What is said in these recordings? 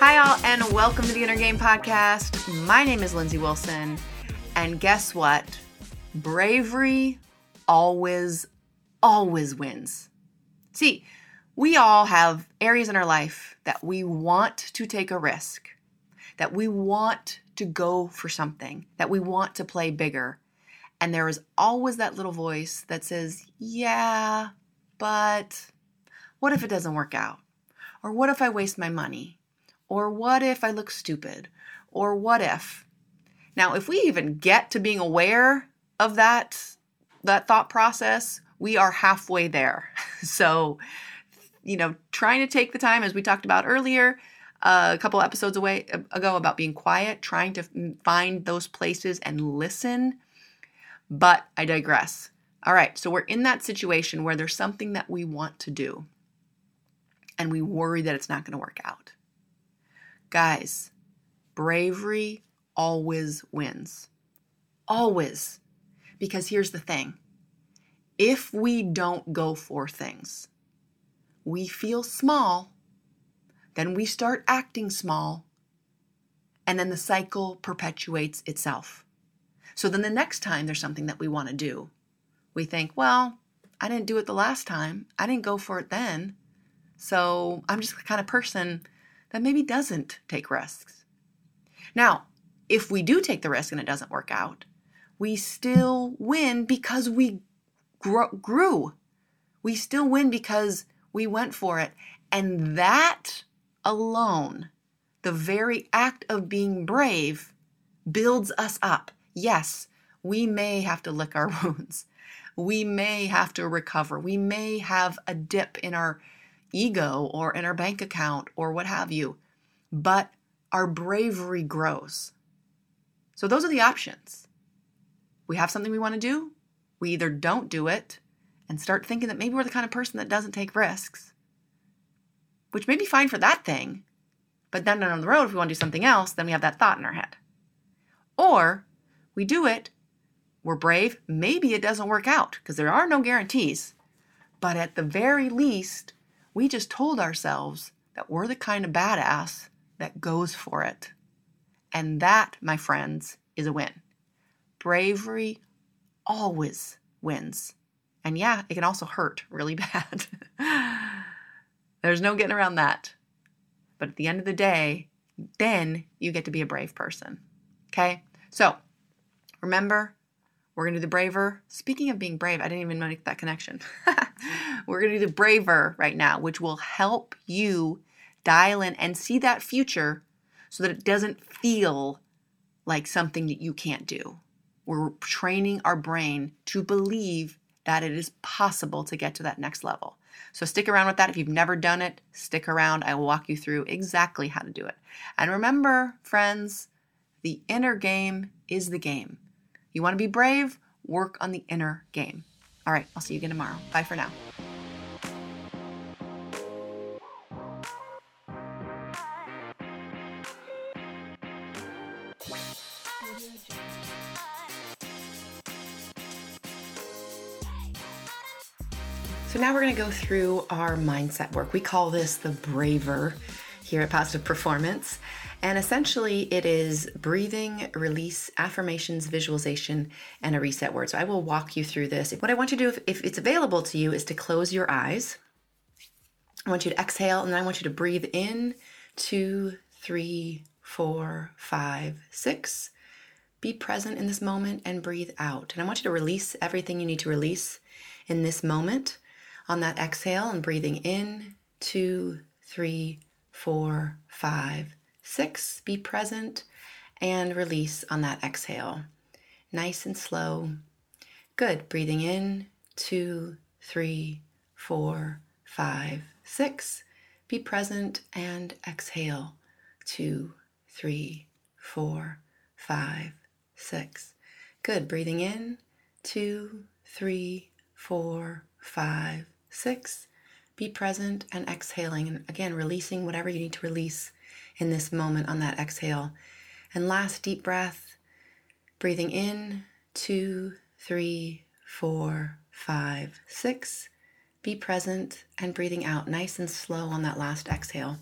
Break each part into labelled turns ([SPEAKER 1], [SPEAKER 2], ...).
[SPEAKER 1] Hi, all, and welcome to the Inner Game Podcast. My name is Lindsey Wilson, and guess what? Bravery always, always wins. See, we all have areas in our life that we want to take a risk, that we want to go for something, that we want to play bigger. And there is always that little voice that says, Yeah, but what if it doesn't work out? Or what if I waste my money? Or what if I look stupid? Or what if? Now, if we even get to being aware of that that thought process, we are halfway there. So, you know, trying to take the time as we talked about earlier, uh, a couple episodes away ago about being quiet, trying to find those places and listen. But I digress. All right, so we're in that situation where there's something that we want to do and we worry that it's not going to work out. Guys, bravery always wins. Always. Because here's the thing if we don't go for things, we feel small, then we start acting small, and then the cycle perpetuates itself. So then the next time there's something that we want to do, we think, well, I didn't do it the last time. I didn't go for it then. So I'm just the kind of person that maybe doesn't take risks. Now, if we do take the risk and it doesn't work out, we still win because we grew. We still win because we went for it. And that alone, the very act of being brave, builds us up. Yes, we may have to lick our wounds. We may have to recover. We may have a dip in our ego or in our bank account or what have you. But our bravery grows. So those are the options. We have something we want to do, we either don't do it and start thinking that maybe we're the kind of person that doesn't take risks, which may be fine for that thing, but then down the road, if we want to do something else, then we have that thought in our head. Or we do it, we're brave, maybe it doesn't work out because there are no guarantees, but at the very least, we just told ourselves that we're the kind of badass that goes for it. And that, my friends, is a win. Bravery always wins. And yeah, it can also hurt really bad. There's no getting around that. But at the end of the day, then you get to be a brave person. Okay? So remember, we're going to do the braver. Speaking of being brave, I didn't even make that connection. we're going to do the braver right now, which will help you dial in and see that future so that it doesn't feel like something that you can't do. We're training our brain to believe that it is possible to get to that next level. So stick around with that. If you've never done it, stick around. I will walk you through exactly how to do it. And remember, friends, the inner game is the game. You want to be brave? Work on the inner game. All right, I'll see you again tomorrow. Bye for now. So now we're going to go through our mindset work. We call this the braver here at Positive Performance. And essentially, it is breathing, release, affirmations, visualization, and a reset word. So I will walk you through this. What I want you to do, if, if it's available to you, is to close your eyes. I want you to exhale, and then I want you to breathe in two, three, four, five, six. Be present in this moment and breathe out. And I want you to release everything you need to release in this moment on that exhale and breathing in two, three, four, five, six. Be present and release on that exhale. Nice and slow. Good. Breathing in two, three, four, five, six. Be present and exhale. Two, three, four, five, six. Good. Breathing in two, three, four, five, Six, be present and exhaling. And again, releasing whatever you need to release in this moment on that exhale. And last deep breath, breathing in, two, three, four, five, six. Be present and breathing out nice and slow on that last exhale.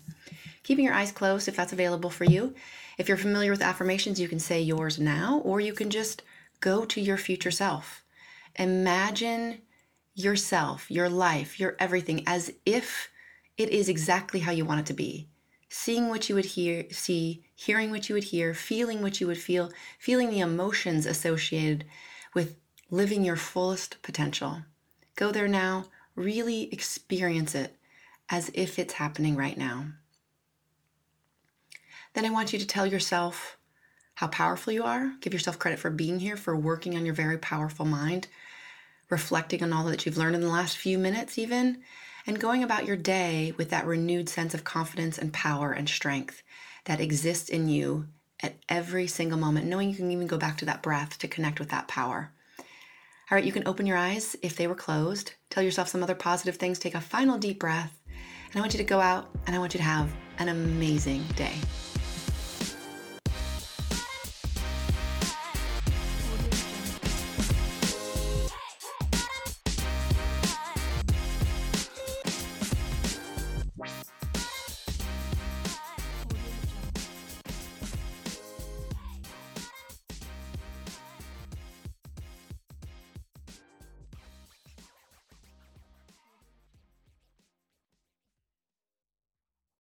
[SPEAKER 1] keeping your eyes closed if that's available for you. If you're familiar with affirmations, you can say yours now, or you can just go to your future self. Imagine yourself, your life, your everything as if it is exactly how you want it to be. Seeing what you would hear, see, hearing what you would hear, feeling what you would feel, feeling the emotions associated with living your fullest potential. Go there now, really experience it as if it's happening right now. Then I want you to tell yourself how powerful you are. Give yourself credit for being here, for working on your very powerful mind, reflecting on all that you've learned in the last few minutes, even, and going about your day with that renewed sense of confidence and power and strength that exists in you at every single moment, knowing you can even go back to that breath to connect with that power. All right, you can open your eyes if they were closed. Tell yourself some other positive things. Take a final deep breath. And I want you to go out and I want you to have an amazing day.